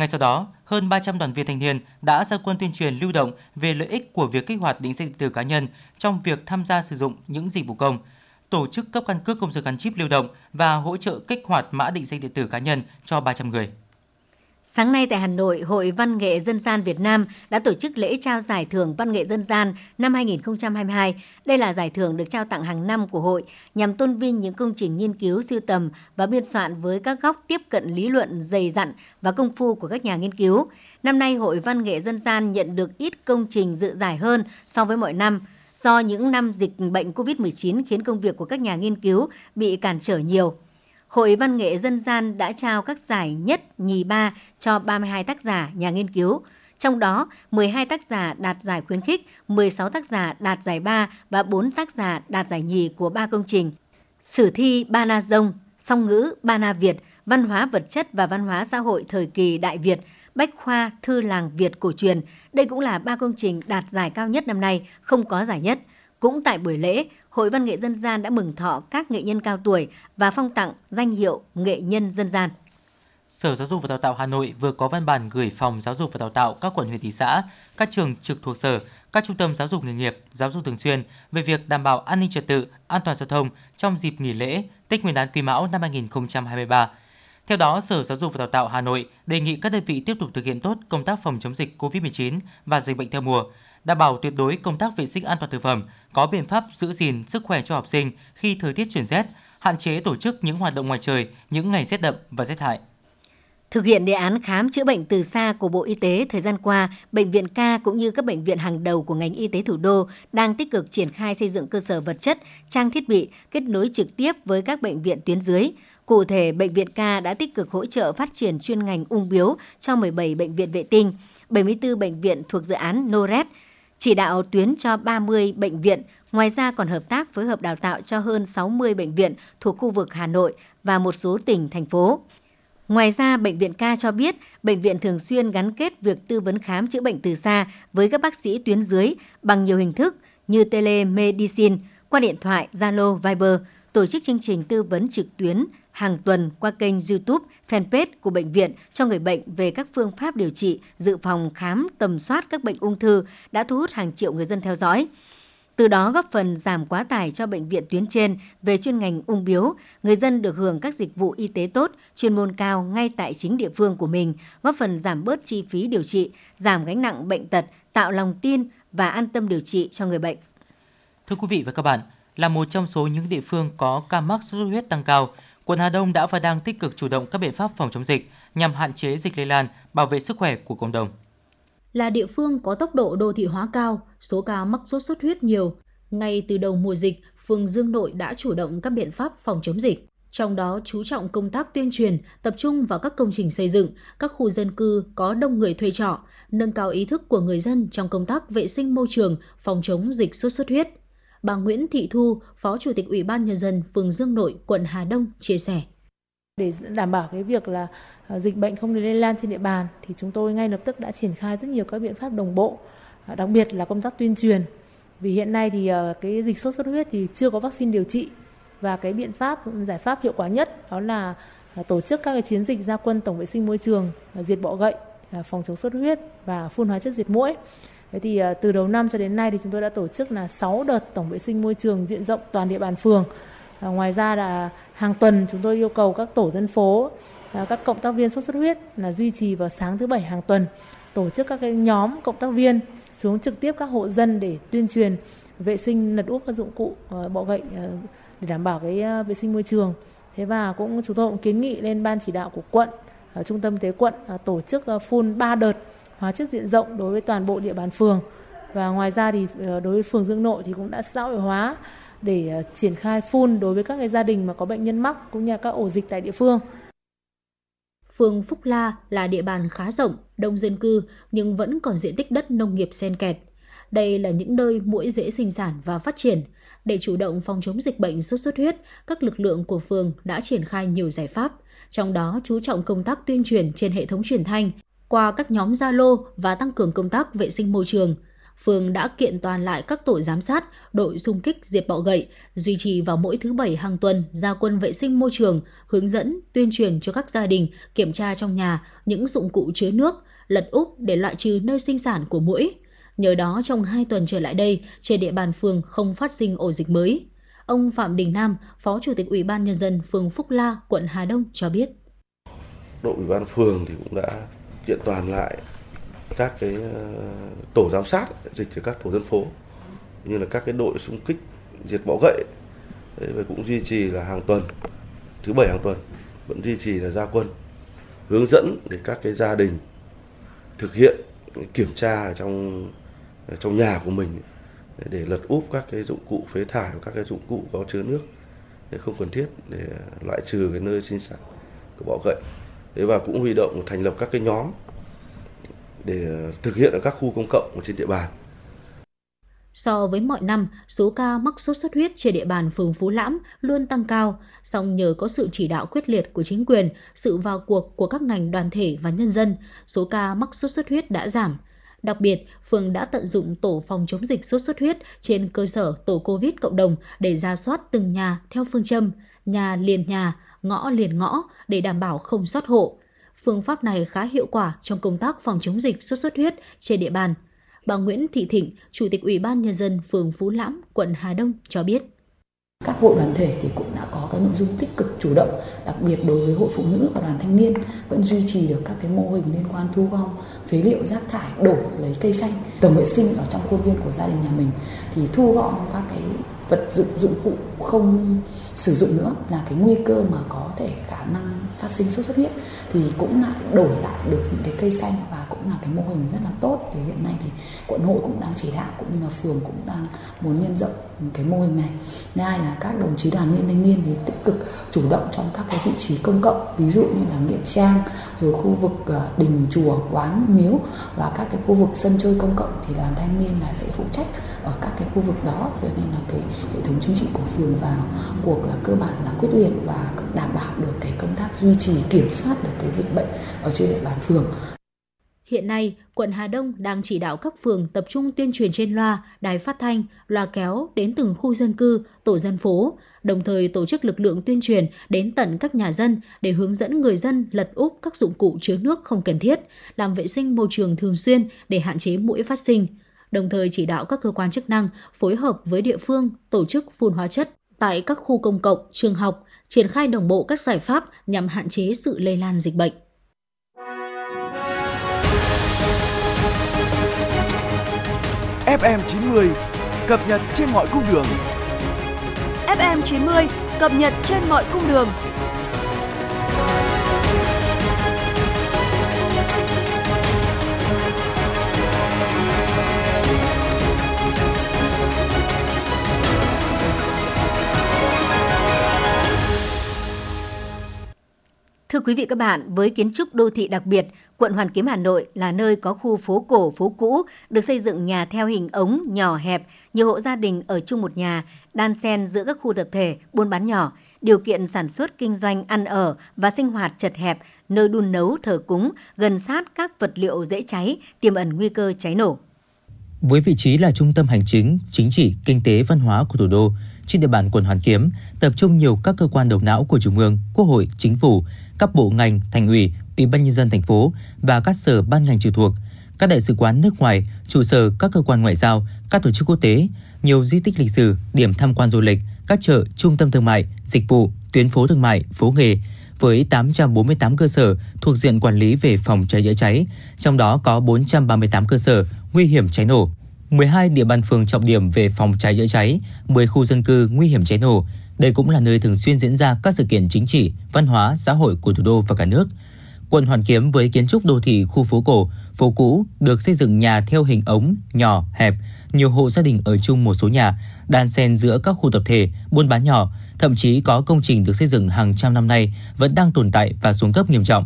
Ngay sau đó, hơn 300 đoàn viên thanh niên đã ra quân tuyên truyền lưu động về lợi ích của việc kích hoạt định danh điện tử cá nhân trong việc tham gia sử dụng những dịch vụ công, tổ chức cấp căn cước công dân gắn chip lưu động và hỗ trợ kích hoạt mã định danh điện tử cá nhân cho 300 người. Sáng nay tại Hà Nội, Hội Văn nghệ Dân gian Việt Nam đã tổ chức lễ trao giải thưởng Văn nghệ Dân gian năm 2022. Đây là giải thưởng được trao tặng hàng năm của hội nhằm tôn vinh những công trình nghiên cứu siêu tầm và biên soạn với các góc tiếp cận lý luận dày dặn và công phu của các nhà nghiên cứu. Năm nay, Hội Văn nghệ Dân gian nhận được ít công trình dự giải hơn so với mọi năm do những năm dịch bệnh COVID-19 khiến công việc của các nhà nghiên cứu bị cản trở nhiều. Hội Văn nghệ Dân gian đã trao các giải nhất, nhì ba cho 32 tác giả, nhà nghiên cứu. Trong đó, 12 tác giả đạt giải khuyến khích, 16 tác giả đạt giải ba và 4 tác giả đạt giải nhì của ba công trình. Sử thi Ba Na Dông, Song ngữ Ba Na Việt, Văn hóa vật chất và văn hóa xã hội thời kỳ Đại Việt, Bách khoa Thư làng Việt cổ truyền. Đây cũng là ba công trình đạt giải cao nhất năm nay, không có giải nhất. Cũng tại buổi lễ, Hội Văn nghệ Dân gian đã mừng thọ các nghệ nhân cao tuổi và phong tặng danh hiệu nghệ nhân dân gian. Sở Giáo dục và Đào tạo Hà Nội vừa có văn bản gửi Phòng Giáo dục và Đào tạo các quận huyện thị xã, các trường trực thuộc sở, các trung tâm giáo dục nghề nghiệp, giáo dục thường xuyên về việc đảm bảo an ninh trật tự, an toàn giao thông trong dịp nghỉ lễ Tết Nguyên đán Quý Mão năm 2023. Theo đó, Sở Giáo dục và Đào tạo Hà Nội đề nghị các đơn vị tiếp tục thực hiện tốt công tác phòng chống dịch COVID-19 và dịch bệnh theo mùa, đảm bảo tuyệt đối công tác vệ sinh an toàn thực phẩm, có biện pháp giữ gìn sức khỏe cho học sinh khi thời tiết chuyển rét, hạn chế tổ chức những hoạt động ngoài trời những ngày rét đậm và rét hại. Thực hiện đề án khám chữa bệnh từ xa của Bộ Y tế thời gian qua, Bệnh viện Ca cũng như các bệnh viện hàng đầu của ngành y tế thủ đô đang tích cực triển khai xây dựng cơ sở vật chất, trang thiết bị, kết nối trực tiếp với các bệnh viện tuyến dưới. Cụ thể, Bệnh viện Ca đã tích cực hỗ trợ phát triển chuyên ngành ung biếu cho 17 bệnh viện vệ tinh, 74 bệnh viện thuộc dự án NORED, chỉ đạo tuyến cho 30 bệnh viện, ngoài ra còn hợp tác phối hợp đào tạo cho hơn 60 bệnh viện thuộc khu vực Hà Nội và một số tỉnh, thành phố. Ngoài ra, Bệnh viện Ca cho biết, bệnh viện thường xuyên gắn kết việc tư vấn khám chữa bệnh từ xa với các bác sĩ tuyến dưới bằng nhiều hình thức như telemedicine, qua điện thoại, Zalo, Viber, tổ chức chương trình tư vấn trực tuyến hàng tuần qua kênh YouTube, fanpage của bệnh viện cho người bệnh về các phương pháp điều trị, dự phòng, khám, tầm soát các bệnh ung thư đã thu hút hàng triệu người dân theo dõi. Từ đó góp phần giảm quá tải cho bệnh viện tuyến trên về chuyên ngành ung biếu, người dân được hưởng các dịch vụ y tế tốt, chuyên môn cao ngay tại chính địa phương của mình, góp phần giảm bớt chi phí điều trị, giảm gánh nặng bệnh tật, tạo lòng tin và an tâm điều trị cho người bệnh. Thưa quý vị và các bạn, là một trong số những địa phương có ca mắc sốt xuất huyết tăng cao, quận Hà Đông đã và đang tích cực chủ động các biện pháp phòng chống dịch nhằm hạn chế dịch lây lan, bảo vệ sức khỏe của cộng đồng. Là địa phương có tốc độ đô thị hóa cao, số ca mắc sốt xuất huyết nhiều, ngay từ đầu mùa dịch, phường Dương Nội đã chủ động các biện pháp phòng chống dịch. Trong đó chú trọng công tác tuyên truyền, tập trung vào các công trình xây dựng, các khu dân cư có đông người thuê trọ, nâng cao ý thức của người dân trong công tác vệ sinh môi trường, phòng chống dịch sốt xuất huyết. Bà Nguyễn Thị Thu, Phó Chủ tịch Ủy ban Nhân dân phường Dương Nội, quận Hà Đông chia sẻ. Để đảm bảo cái việc là à, dịch bệnh không lây lan trên địa bàn thì chúng tôi ngay lập tức đã triển khai rất nhiều các biện pháp đồng bộ, à, đặc biệt là công tác tuyên truyền. Vì hiện nay thì à, cái dịch sốt xuất huyết thì chưa có vaccine điều trị và cái biện pháp giải pháp hiệu quả nhất đó là tổ chức các cái chiến dịch gia quân tổng vệ sinh môi trường, diệt bọ gậy, phòng chống sốt huyết và phun hóa chất diệt mũi. Thế thì à, từ đầu năm cho đến nay thì chúng tôi đã tổ chức là 6 đợt tổng vệ sinh môi trường diện rộng toàn địa bàn phường. À, ngoài ra là hàng tuần chúng tôi yêu cầu các tổ dân phố, à, các cộng tác viên sốt xuất huyết là duy trì vào sáng thứ bảy hàng tuần tổ chức các cái nhóm cộng tác viên xuống trực tiếp các hộ dân để tuyên truyền vệ sinh lật úp các dụng cụ ờ, bọ gậy ờ, để đảm bảo cái ờ, vệ sinh môi trường. Thế và cũng chúng tôi cũng kiến nghị lên ban chỉ đạo của quận, trung tâm tế quận tổ chức phun 3 đợt hóa chất diện rộng đối với toàn bộ địa bàn phường. Và ngoài ra thì ờ, đối với phường Dương Nội thì cũng đã xã hội hóa để ờ, triển khai phun đối với các cái gia đình mà có bệnh nhân mắc cũng như các ổ dịch tại địa phương. Phường Phúc La là địa bàn khá rộng, đông dân cư nhưng vẫn còn diện tích đất nông nghiệp xen kẹt. Đây là những nơi muỗi dễ sinh sản và phát triển. Để chủ động phòng chống dịch bệnh sốt xuất huyết, các lực lượng của phường đã triển khai nhiều giải pháp, trong đó chú trọng công tác tuyên truyền trên hệ thống truyền thanh, qua các nhóm Zalo và tăng cường công tác vệ sinh môi trường – phường đã kiện toàn lại các tổ giám sát, đội xung kích diệt bọ gậy, duy trì vào mỗi thứ bảy hàng tuần ra quân vệ sinh môi trường, hướng dẫn, tuyên truyền cho các gia đình kiểm tra trong nhà những dụng cụ chứa nước, lật úp để loại trừ nơi sinh sản của mũi. Nhờ đó trong 2 tuần trở lại đây, trên địa bàn phường không phát sinh ổ dịch mới. Ông Phạm Đình Nam, Phó Chủ tịch Ủy ban Nhân dân phường Phúc La, quận Hà Đông cho biết. Đội Ủy ban phường thì cũng đã kiện toàn lại các cái ờ, tổ giám sát dịch ở các tổ dân phố như là các cái đội xung kích diệt bọ gậy Đấy, và cũng duy trì là hàng tuần thứ bảy hàng tuần vẫn duy trì là gia quân hướng dẫn để các cái gia đình thực hiện kiểm tra ở trong ờ, trong nhà của mình để lật úp các cái dụng cụ phế thải và các cái dụng cụ có chứa nước để không cần thiết để loại trừ cái nơi sinh sản của bọ gậy. Thế và cũng huy động thành lập các cái nhóm để ờ, thực hiện ở các khu công cộng trên địa bàn. So với mọi năm, số ca mắc sốt xuất huyết trên địa bàn phường Phú Lãm luôn tăng cao, song nhờ có sự chỉ đạo quyết liệt của chính quyền, sự vào cuộc của các ngành đoàn thể và nhân dân, số ca mắc sốt xuất huyết đã giảm. Đặc biệt, phường đã tận dụng tổ phòng chống dịch sốt xuất huyết trên cơ sở tổ COVID cộng đồng để ra soát từng nhà theo phương châm nhà liền nhà, ngõ liền ngõ để đảm bảo không sót hộ, Phương pháp này khá hiệu quả trong công tác phòng chống dịch sốt xuất huyết trên địa bàn. Bà Nguyễn Thị Thịnh, Chủ tịch Ủy ban Nhân dân phường Phú Lãm, quận Hà Đông cho biết. Các hội đoàn thể thì cũng đã có cái nội dung tích cực chủ động, đặc biệt đối với hội phụ nữ và đoàn thanh niên vẫn duy trì được các cái mô hình liên quan thu gom phế liệu rác thải đổ lấy cây xanh, tổng vệ sinh ở trong khuôn viên của gia đình nhà mình thì thu gom các cái vật dụng dụng cụ không sử dụng nữa là cái nguy cơ mà có thể khả năng phát sinh sốt xuất huyết, thì cũng lại đổi lại được những cái cây xanh và cũng là cái mô hình rất là tốt. Thì hiện nay thì quận hội cũng đang chỉ đạo cũng như là phường cũng đang muốn nhân rộng cái mô hình này. Thứ hai là các đồng chí đoàn viên thanh niên thì tích cực chủ động trong các cái vị trí công cộng, ví dụ như là nghĩa trang, rồi khu vực ờ, đình chùa, quán miếu và các cái khu vực sân chơi công cộng thì đoàn thanh niên là sẽ phụ trách ở các cái khu vực đó cho nên là cái hệ thống chính trị của phường vào cuộc là cơ bản là quyết liệt và đảm bảo được cái công tác duy trì kiểm soát được cái dịch bệnh ở trên địa bàn phường Hiện nay, quận Hà Đông đang chỉ đạo các phường tập trung tuyên truyền trên loa, đài phát thanh, loa kéo đến từng khu dân cư, tổ dân phố, đồng thời tổ chức lực lượng tuyên truyền đến tận các nhà dân để hướng dẫn người dân lật úp các dụng cụ chứa nước không cần thiết, làm vệ sinh môi trường thường xuyên để hạn chế mũi phát sinh. Đồng thời chỉ đạo các cơ quan chức năng phối hợp với địa phương tổ chức phun hóa chất tại các khu công cộng, trường học, triển khai đồng bộ các giải pháp nhằm hạn chế sự lây lan dịch bệnh. FM90 cập nhật trên mọi cung đường. FM90 cập nhật trên mọi cung đường. Thưa quý vị các bạn, với kiến trúc đô thị đặc biệt, quận Hoàn Kiếm Hà Nội là nơi có khu phố cổ, phố cũ, được xây dựng nhà theo hình ống nhỏ hẹp, nhiều hộ gia đình ở chung một nhà, đan xen giữa các khu tập thể, buôn bán nhỏ, điều kiện sản xuất kinh doanh ăn ở và sinh hoạt chật hẹp, nơi đun nấu thờ cúng, gần sát các vật liệu dễ cháy, tiềm ẩn nguy cơ cháy nổ. Với vị trí là trung tâm hành chính, chính trị, kinh tế, văn hóa của thủ đô, trên địa bàn quận Hoàn Kiếm tập trung nhiều các cơ quan đầu não của Trung ương, Quốc hội, Chính phủ, các bộ ngành, thành ủy, ủy ban nhân dân thành phố và các sở ban ngành trực thuộc, các đại sứ quán nước ngoài, trụ sở các cơ quan ngoại giao, các tổ chức quốc tế, nhiều di tích lịch sử, điểm tham quan du lịch, các chợ, trung tâm thương mại, dịch vụ, tuyến phố thương mại, phố nghề với 848 cơ sở thuộc diện quản lý về phòng cháy chữa cháy, trong đó có 438 cơ sở nguy hiểm cháy nổ, 12 địa bàn phường trọng điểm về phòng cháy chữa cháy, 10 khu dân cư nguy hiểm cháy nổ. Đây cũng là nơi thường xuyên diễn ra các sự kiện chính trị, văn hóa, xã hội của thủ đô và cả nước. Quận Hoàn Kiếm với kiến trúc đô thị khu phố cổ, phố cũ được xây dựng nhà theo hình ống, nhỏ, hẹp, nhiều hộ gia đình ở chung một số nhà, đan xen giữa các khu tập thể, buôn bán nhỏ, thậm chí có công trình được xây dựng hàng trăm năm nay vẫn đang tồn tại và xuống cấp nghiêm trọng.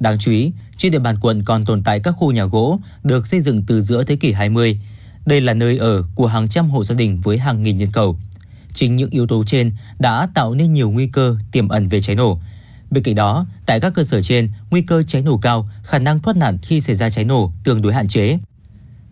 Đáng chú ý, trên địa bàn quận còn tồn tại các khu nhà gỗ được xây dựng từ giữa thế kỷ 20. Đây là nơi ở của hàng trăm hộ gia đình với hàng nghìn nhân khẩu. Chính những yếu tố trên đã tạo nên nhiều nguy cơ tiềm ẩn về cháy nổ. Bên cạnh đó, tại các cơ sở trên, nguy cơ cháy nổ cao, khả năng thoát nạn khi xảy ra cháy nổ tương đối hạn chế.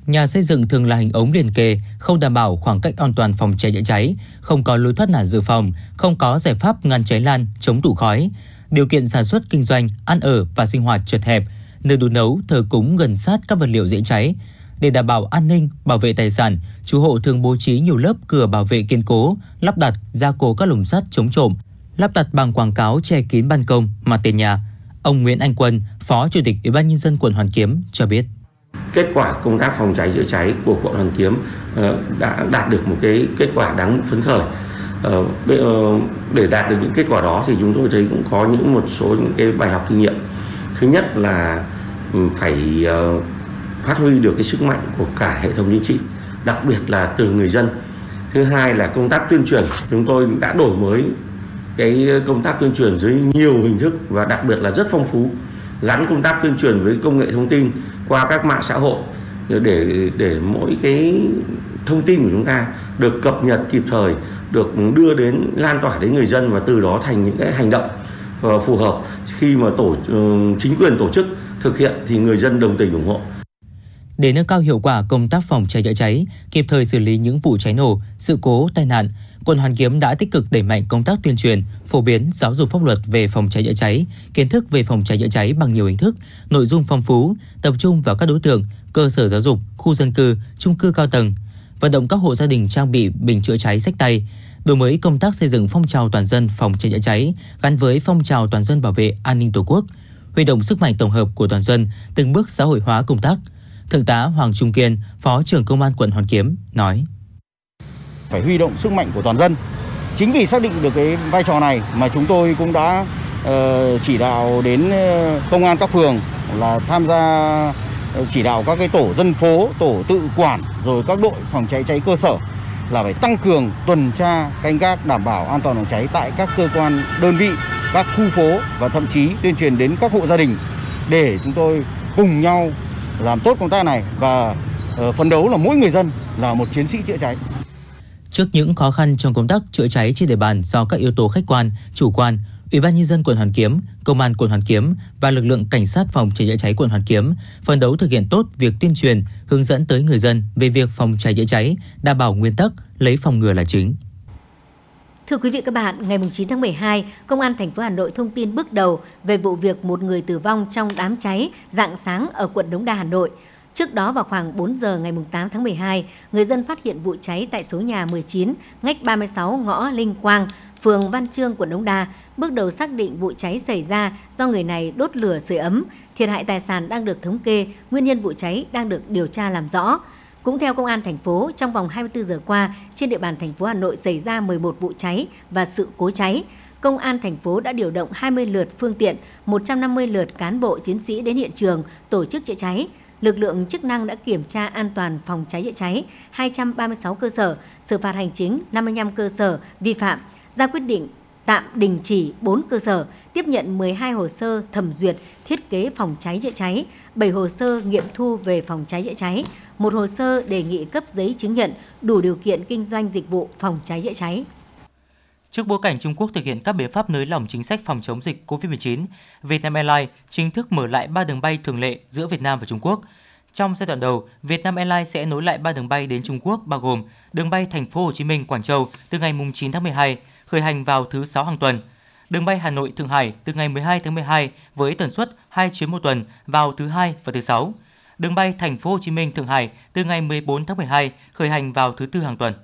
Nhà xây dựng thường là hình ống liền kề, không đảm bảo khoảng cách an toàn phòng cháy chữa cháy, không có lối thoát nạn dự phòng, không có giải pháp ngăn cháy lan, chống tụ khói. Điều kiện sản xuất kinh doanh, ăn ở và sinh hoạt chật hẹp, nơi đun nấu, thờ cúng gần sát các vật liệu dễ cháy. Để đảm bảo an ninh, bảo vệ tài sản, chủ hộ thường bố trí nhiều lớp cửa bảo vệ kiên cố, lắp đặt, gia cố các lồng sắt chống trộm, lắp đặt bằng quảng cáo che kín ban công, mặt tiền nhà. Ông Nguyễn Anh Quân, Phó Chủ tịch Ủy ban nhân dân quận Hoàn Kiếm cho biết kết quả công tác phòng cháy chữa cháy của quận Hoàn Kiếm ờ, đã đạt được một cái kết quả đáng phấn khởi. Ờ, ờ, để đạt được những kết quả đó thì chúng tôi thấy cũng có những một số những cái bài học kinh nghiệm. Thứ nhất là ừ, phải phát huy được cái sức mạnh của cả hệ thống chính trị, đặc biệt là từ người dân. Thứ hai là công tác tuyên truyền, chúng tôi đã đổi mới cái công tác tuyên truyền dưới nhiều hình thức và đặc biệt là rất phong phú gắn công tác tuyên truyền với công nghệ thông tin qua các mạng xã hội để để mỗi cái thông tin của chúng ta được cập nhật kịp thời được đưa đến lan tỏa đến người dân và từ đó thành những cái hành động ờ, phù hợp. Khi mà tổ ừ, chính quyền tổ chức thực hiện thì người dân đồng tình ủng hộ để nâng cao hiệu quả công tác phòng cháy chữa cháy, kịp thời xử lý những vụ cháy nổ, sự cố, tai nạn, quận Hoàn Kiếm đã tích cực đẩy mạnh công tác tuyên truyền, phổ biến giáo dục pháp luật về phòng cháy chữa cháy, kiến thức về phòng cháy chữa cháy bằng nhiều hình thức, nội dung phong phú, tập trung vào các đối tượng, cơ sở giáo dục, khu dân cư, chung cư cao tầng, vận động các hộ gia đình trang bị bình chữa cháy sách tay, đổi mới công tác xây dựng phong trào toàn dân phòng cháy chữa cháy gắn với phong trào toàn dân bảo vệ an ninh Tổ quốc, huy động sức mạnh tổng hợp của toàn dân, từng bước xã hội hóa công tác. Thượng tá Hoàng Trung Kiên, Phó trưởng Công an quận Hoàn Kiếm nói: phải huy động sức mạnh của toàn dân. Chính vì xác định được cái vai trò này mà chúng tôi cũng đã uh, chỉ đạo đến ờ, công an các phường là tham gia ờ, chỉ đạo các cái tổ dân phố, tổ tự quản rồi các đội phòng cháy cháy cơ sở là phải tăng cường tuần tra canh gác đảm bảo an toàn phòng cháy tại các cơ quan đơn vị, các khu phố và thậm chí tuyên truyền đến các hộ gia đình để chúng tôi cùng nhau làm tốt công tác này và ờ, phấn đấu là mỗi người dân là một chiến sĩ chữa cháy. Trước những khó khăn trong công tác chữa cháy trên địa bàn do các yếu tố khách quan, chủ quan, Ủy ban nhân dân quận Hoàn Kiếm, Công an quận Hoàn Kiếm và lực lượng cảnh sát phòng cháy chữa cháy quận Hoàn Kiếm phấn đấu thực hiện tốt việc tuyên truyền, hướng dẫn tới người dân về việc phòng cháy chữa cháy, đảm bảo nguyên tắc lấy phòng ngừa là chính. Thưa quý vị các bạn, ngày 9 tháng 12, Công an thành phố Hà Nội thông tin bước đầu về vụ việc một người tử vong trong đám cháy dạng sáng ở quận Đống Đa, Hà Nội. Trước đó vào khoảng 4 giờ ngày 8 tháng 12, người dân phát hiện vụ cháy tại số nhà 19, ngách 36 ngõ Linh Quang, phường Văn Trương, quận Đống Đa. Bước đầu xác định vụ cháy xảy ra do người này đốt lửa sưởi ấm. Thiệt hại tài sản đang được thống kê, nguyên nhân vụ cháy đang được điều tra làm rõ. Cũng theo công an thành phố, trong vòng 24 giờ qua, trên địa bàn thành phố Hà Nội xảy ra 11 vụ cháy và sự cố cháy. Công an thành phố đã điều động 20 lượt phương tiện, 150 lượt cán bộ chiến sĩ đến hiện trường tổ chức chữa cháy lực lượng chức năng đã kiểm tra an toàn phòng cháy chữa cháy 236 cơ sở, xử phạt hành chính 55 cơ sở vi phạm, ra quyết định tạm đình chỉ 4 cơ sở, tiếp nhận 12 hồ sơ thẩm duyệt thiết kế phòng cháy chữa cháy, 7 hồ sơ nghiệm thu về phòng cháy chữa cháy, một hồ sơ đề nghị cấp giấy chứng nhận đủ điều kiện kinh doanh dịch vụ phòng cháy chữa cháy. Trước bối cảnh Trung Quốc thực hiện các biện pháp nới lỏng chính sách phòng chống dịch COVID-19, Vietnam Airlines chính thức mở lại 3 đường bay thường lệ giữa Việt Nam và Trung Quốc. Trong giai đoạn đầu, Vietnam Airlines sẽ nối lại 3 đường bay đến Trung Quốc bao gồm đường bay Thành phố Hồ Chí Minh Quảng Châu từ ngày 9 tháng 12 khởi hành vào thứ sáu hàng tuần. Đường bay Hà Nội Thượng Hải từ ngày 12 tháng 12 với tần suất 2 chuyến một tuần vào thứ hai và thứ sáu. Đường bay Thành phố Hồ Chí Minh Thượng Hải từ ngày 14 tháng 12 khởi hành vào thứ tư hàng tuần.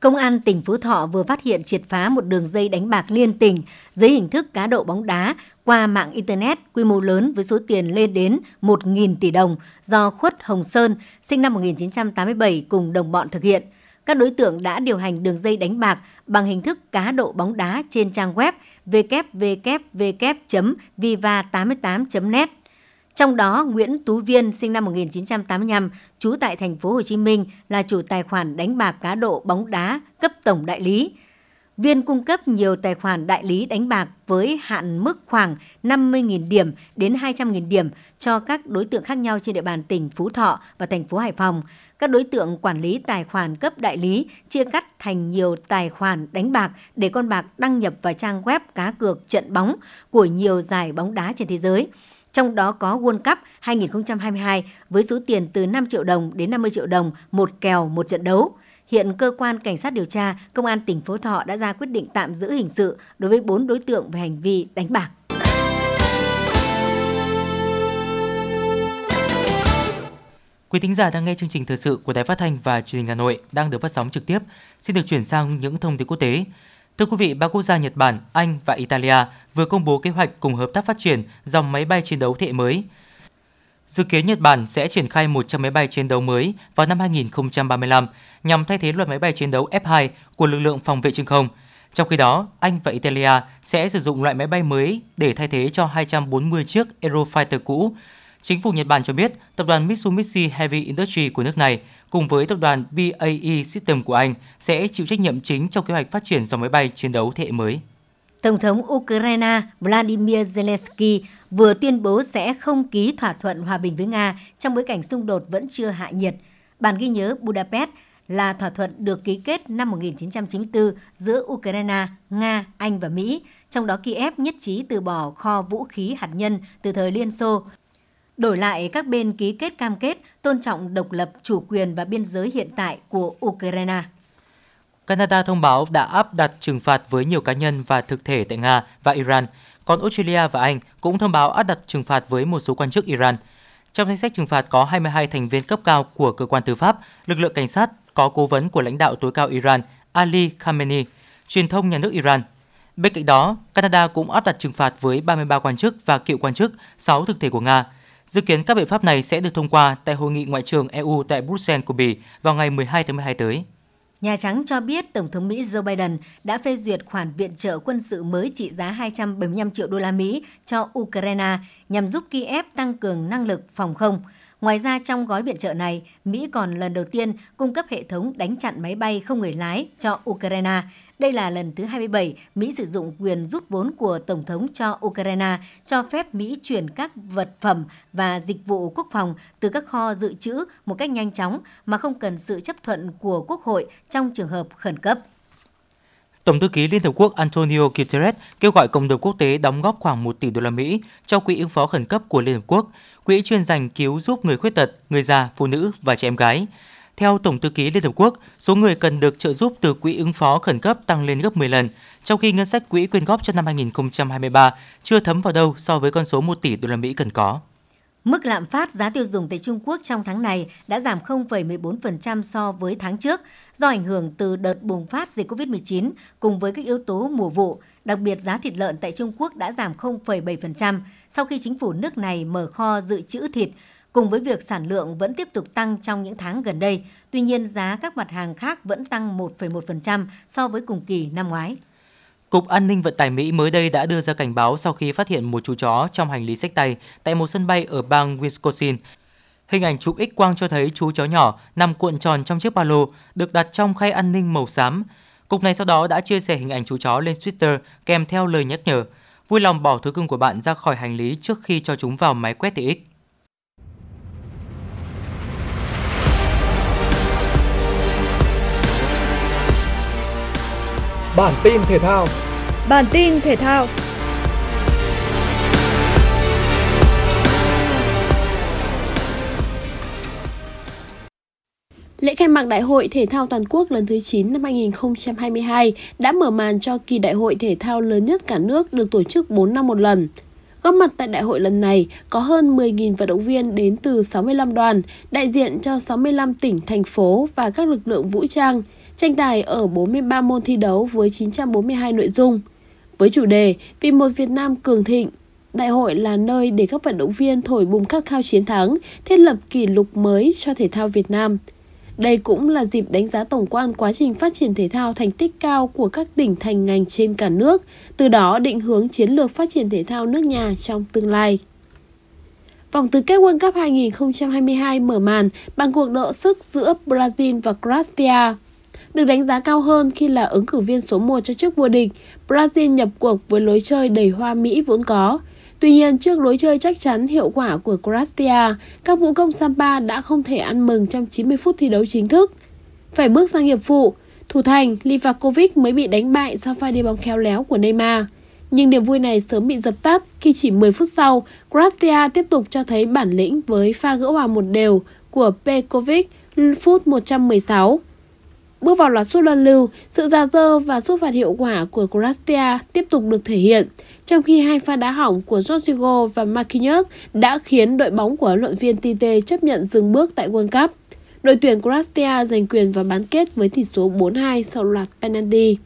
Công an tỉnh Phú Thọ vừa phát hiện triệt phá một đường dây đánh bạc liên tỉnh dưới hình thức cá độ bóng đá qua mạng Internet quy mô lớn với số tiền lên đến 1.000 tỷ đồng do Khuất Hồng Sơn, sinh năm 1987 cùng đồng bọn thực hiện. Các đối tượng đã điều hành đường dây đánh bạc bằng hình thức cá độ bóng đá trên trang web www.viva88.net trong đó, Nguyễn Tú Viên sinh năm 1985, trú tại thành phố Hồ Chí Minh là chủ tài khoản đánh bạc cá độ bóng đá cấp tổng đại lý. Viên cung cấp nhiều tài khoản đại lý đánh bạc với hạn mức khoảng 50.000 điểm đến 200.000 điểm cho các đối tượng khác nhau trên địa bàn tỉnh Phú Thọ và thành phố Hải Phòng. Các đối tượng quản lý tài khoản cấp đại lý chia cắt thành nhiều tài khoản đánh bạc để con bạc đăng nhập vào trang web cá cược trận bóng của nhiều giải bóng đá trên thế giới trong đó có World Cup 2022 với số tiền từ 5 triệu đồng đến 50 triệu đồng một kèo, một trận đấu. Hiện cơ quan cảnh sát điều tra công an tỉnh Phú Thọ đã ra quyết định tạm giữ hình sự đối với 4 đối tượng về hành vi đánh bạc. Quý thính giả đang nghe chương trình thời sự của Đài Phát thanh và Truyền hình Hà Nội đang được phát sóng trực tiếp. Xin được chuyển sang những thông tin quốc tế. Thưa quý vị, ba quốc gia Nhật Bản, Anh và Italia vừa công bố kế hoạch cùng hợp tác phát triển dòng máy bay chiến đấu thế hệ mới. Dự kiến Nhật Bản sẽ triển khai 100 máy bay chiến đấu mới vào năm 2035 nhằm thay thế loạt máy bay chiến đấu F2 của lực lượng phòng vệ trên không. Trong khi đó, Anh và Italia sẽ sử dụng loại máy bay mới để thay thế cho 240 chiếc Eurofighter cũ. Chính phủ Nhật Bản cho biết, tập đoàn Mitsubishi Heavy Industry của nước này cùng với tập đoàn BAE System của Anh sẽ chịu trách nhiệm chính trong kế hoạch phát triển dòng máy bay chiến đấu thế hệ mới. Tổng thống Ukraine Vladimir Zelensky vừa tuyên bố sẽ không ký thỏa thuận hòa bình với Nga trong bối cảnh xung đột vẫn chưa hạ nhiệt. Bản ghi nhớ Budapest là thỏa thuận được ký kết năm 1994 giữa Ukraine, Nga, Anh và Mỹ, trong đó Kiev nhất trí từ bỏ kho vũ khí hạt nhân từ thời Liên Xô Đổi lại, các bên ký kết cam kết tôn trọng độc lập, chủ quyền và biên giới hiện tại của Ukraine. Canada thông báo đã áp đặt trừng phạt với nhiều cá nhân và thực thể tại Nga và Iran, còn Australia và Anh cũng thông báo áp đặt trừng phạt với một số quan chức Iran. Trong danh sách trừng phạt có 22 thành viên cấp cao của cơ quan tư pháp, lực lượng cảnh sát, có cố vấn của lãnh đạo tối cao Iran Ali Khamenei, truyền thông nhà nước Iran. Bên cạnh đó, Canada cũng áp đặt trừng phạt với 33 quan chức và cựu quan chức, 6 thực thể của Nga – Dự kiến các biện pháp này sẽ được thông qua tại hội nghị ngoại trưởng EU tại Bruxelles của Bỉ vào ngày 12 tháng 12 tới. Nhà Trắng cho biết Tổng thống Mỹ Joe Biden đã phê duyệt khoản viện trợ quân sự mới trị giá 275 triệu đô la Mỹ cho Ukraine nhằm giúp Kiev tăng cường năng lực phòng không. Ngoài ra trong gói viện trợ này, Mỹ còn lần đầu tiên cung cấp hệ thống đánh chặn máy bay không người lái cho Ukraine đây là lần thứ 27 Mỹ sử dụng quyền rút vốn của Tổng thống cho Ukraine, cho phép Mỹ chuyển các vật phẩm và dịch vụ quốc phòng từ các kho dự trữ một cách nhanh chóng mà không cần sự chấp thuận của Quốc hội trong trường hợp khẩn cấp. Tổng thư ký Liên Hợp Quốc Antonio Guterres kêu gọi cộng đồng quốc tế đóng góp khoảng 1 tỷ đô la Mỹ cho quỹ ứng phó khẩn cấp của Liên Hợp Quốc, quỹ chuyên dành cứu giúp người khuyết tật, người già, phụ nữ và trẻ em gái. Theo Tổng thư ký Liên Hợp Quốc, số người cần được trợ giúp từ quỹ ứng phó khẩn cấp tăng lên gấp 10 lần, trong khi ngân sách quỹ quyên góp cho năm 2023 chưa thấm vào đâu so với con số 1 tỷ đô la Mỹ cần có. Mức lạm phát giá tiêu dùng tại Trung Quốc trong tháng này đã giảm 0,14% so với tháng trước do ảnh hưởng từ đợt bùng phát dịch COVID-19 cùng với các yếu tố mùa vụ. Đặc biệt giá thịt lợn tại Trung Quốc đã giảm 0,7% sau khi chính phủ nước này mở kho dự trữ thịt Cùng với việc sản lượng vẫn tiếp tục tăng trong những tháng gần đây, tuy nhiên giá các mặt hàng khác vẫn tăng 1,1% so với cùng kỳ năm ngoái. Cục An ninh Vận tải Mỹ mới đây đã đưa ra cảnh báo sau khi phát hiện một chú chó trong hành lý sách tay tại một sân bay ở bang Wisconsin. Hình ảnh chụp X quang cho thấy chú chó nhỏ nằm cuộn tròn trong chiếc ba lô được đặt trong khay an ninh màu xám. Cục này sau đó đã chia sẻ hình ảnh chú chó lên Twitter kèm theo lời nhắc nhở. Vui lòng bỏ thú cưng của bạn ra khỏi hành lý trước khi cho chúng vào máy quét TX. Bản tin thể thao. Bản tin thể thao. Lễ khai mạc Đại hội Thể thao Toàn quốc lần thứ 9 năm 2022 đã mở màn cho kỳ đại hội thể thao lớn nhất cả nước được tổ chức 4 năm một lần. Góp mặt tại đại hội lần này có hơn 10.000 vận động viên đến từ 65 đoàn, đại diện cho 65 tỉnh, thành phố và các lực lượng vũ trang – tranh tài ở 43 môn thi đấu với 942 nội dung. Với chủ đề Vì một Việt Nam cường thịnh, đại hội là nơi để các vận động viên thổi bùng khát khao chiến thắng, thiết lập kỷ lục mới cho thể thao Việt Nam. Đây cũng là dịp đánh giá tổng quan quá trình phát triển thể thao thành tích cao của các tỉnh thành ngành trên cả nước, từ đó định hướng chiến lược phát triển thể thao nước nhà trong tương lai. Vòng tứ kết World Cup 2022 mở màn bằng cuộc độ sức giữa Brazil và Croatia. Được đánh giá cao hơn khi là ứng cử viên số 1 cho chức vô địch, Brazil nhập cuộc với lối chơi đầy hoa mỹ vốn có. Tuy nhiên, trước lối chơi chắc chắn hiệu quả của Croatia, các vũ công Sampa đã không thể ăn mừng trong 90 phút thi đấu chính thức. Phải bước sang hiệp phụ, thủ thành Livakovic mới bị đánh bại sau pha đi bóng khéo léo của Neymar. Nhưng niềm vui này sớm bị dập tắt khi chỉ 10 phút sau, Croatia tiếp tục cho thấy bản lĩnh với pha gỡ hòa một đều của Pekovic phút 116. Bước vào loạt sút luân lưu, sự già dơ và sút phạt hiệu quả của Croatia tiếp tục được thể hiện, trong khi hai pha đá hỏng của Rodrigo và Marquinhos đã khiến đội bóng của huấn luyện viên Tite chấp nhận dừng bước tại World Cup. Đội tuyển Croatia giành quyền vào bán kết với tỷ số 4-2 sau loạt penalty.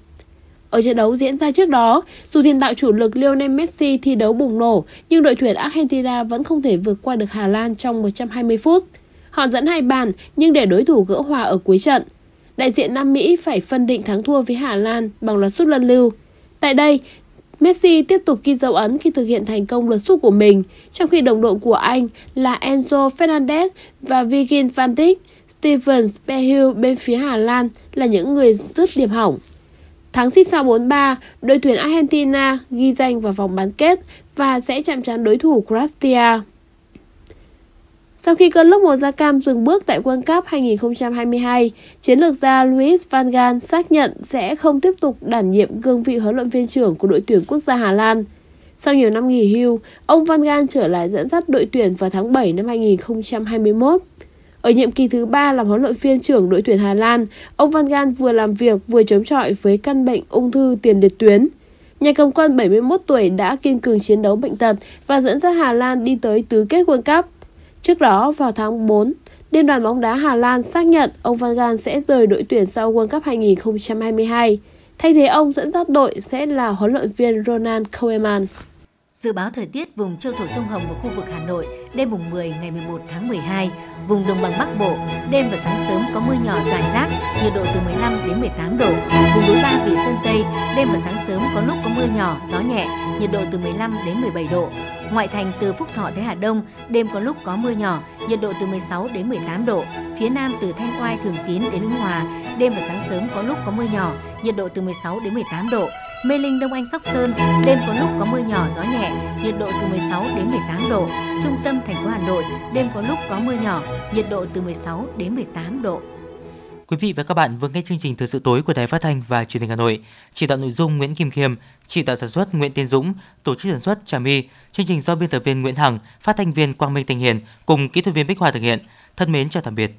Ở trận đấu diễn ra trước đó, dù tiền đạo chủ lực Lionel Messi thi đấu bùng nổ, nhưng đội tuyển Argentina vẫn không thể vượt qua được Hà Lan trong 120 phút. Họ dẫn hai bàn nhưng để đối thủ gỡ hòa ở cuối trận. Đại diện Nam Mỹ phải phân định thắng thua với Hà Lan bằng loạt sút luân lưu. Tại đây, Messi tiếp tục ghi dấu ấn khi thực hiện thành công lượt sút của mình, trong khi đồng đội của anh là Enzo Fernandez và Virgil van Dijk, Steven Spehill bên phía Hà Lan là những người dứt điểm hỏng. Thắng xích sao 4-3, đội tuyển Argentina ghi danh vào vòng bán kết và sẽ chạm trán đối thủ Croatia. Sau khi cơn lốc màu da cam dừng bước tại World Cup 2022, chiến lược gia Luis van Gaal xác nhận sẽ không tiếp tục đảm nhiệm cương vị huấn luyện viên trưởng của đội tuyển quốc gia Hà Lan. Sau nhiều năm nghỉ hưu, ông Van Gaal trở lại dẫn dắt đội tuyển vào tháng 7 năm 2021. Ở nhiệm kỳ thứ ba làm huấn luyện viên trưởng đội tuyển Hà Lan, ông Van Gaal vừa làm việc vừa chống chọi với căn bệnh ung thư tiền liệt tuyến. Nhà cầm quân 71 tuổi đã kiên cường chiến đấu bệnh tật và dẫn dắt Hà Lan đi tới tứ kết World Cup. Trước đó, vào tháng 4, Liên đoàn bóng đá Hà Lan xác nhận ông Van Gaal sẽ rời đội tuyển sau World Cup 2022. Thay thế ông dẫn dắt đội sẽ là huấn luyện viên Ronald Koeman. Dự báo thời tiết vùng châu thổ sông Hồng và khu vực Hà Nội đêm mùng 10 ngày 11 tháng 12, vùng đồng bằng Bắc Bộ đêm và sáng sớm có mưa nhỏ rải rác, nhiệt độ từ 15 đến 18 độ. Vùng núi Ba Vì Sơn Tây đêm và sáng sớm có lúc có mưa nhỏ, gió nhẹ, nhiệt độ từ 15 đến 17 độ. Ngoại thành từ Phúc Thọ tới Hà Đông đêm có lúc có mưa nhỏ, nhiệt độ từ 16 đến 18 độ. Phía Nam từ Thanh Oai Thường Tín đến Ứng Hòa đêm và sáng sớm có lúc có mưa nhỏ, nhiệt độ từ 16 đến 18 độ. Mê Linh Đông Anh Sóc Sơn, đêm có lúc có mưa nhỏ gió nhẹ, nhiệt độ từ 16 đến 18 độ. Trung tâm thành phố Hà Nội, đêm có lúc có mưa nhỏ, nhiệt độ từ 16 đến 18 độ. Quý vị và các bạn vừa nghe chương trình Thời sự tối của Đài Phát thanh và Truyền hình Hà Nội. Chỉ đạo nội dung Nguyễn Kim Khiêm, chỉ đạo sản xuất Nguyễn Tiến Dũng, tổ chức sản xuất Trà My. Chương trình do biên tập viên Nguyễn Hằng, phát thanh viên Quang Minh Tình Hiền cùng kỹ thuật viên Bích Hòa thực hiện. Thân mến chào tạm biệt.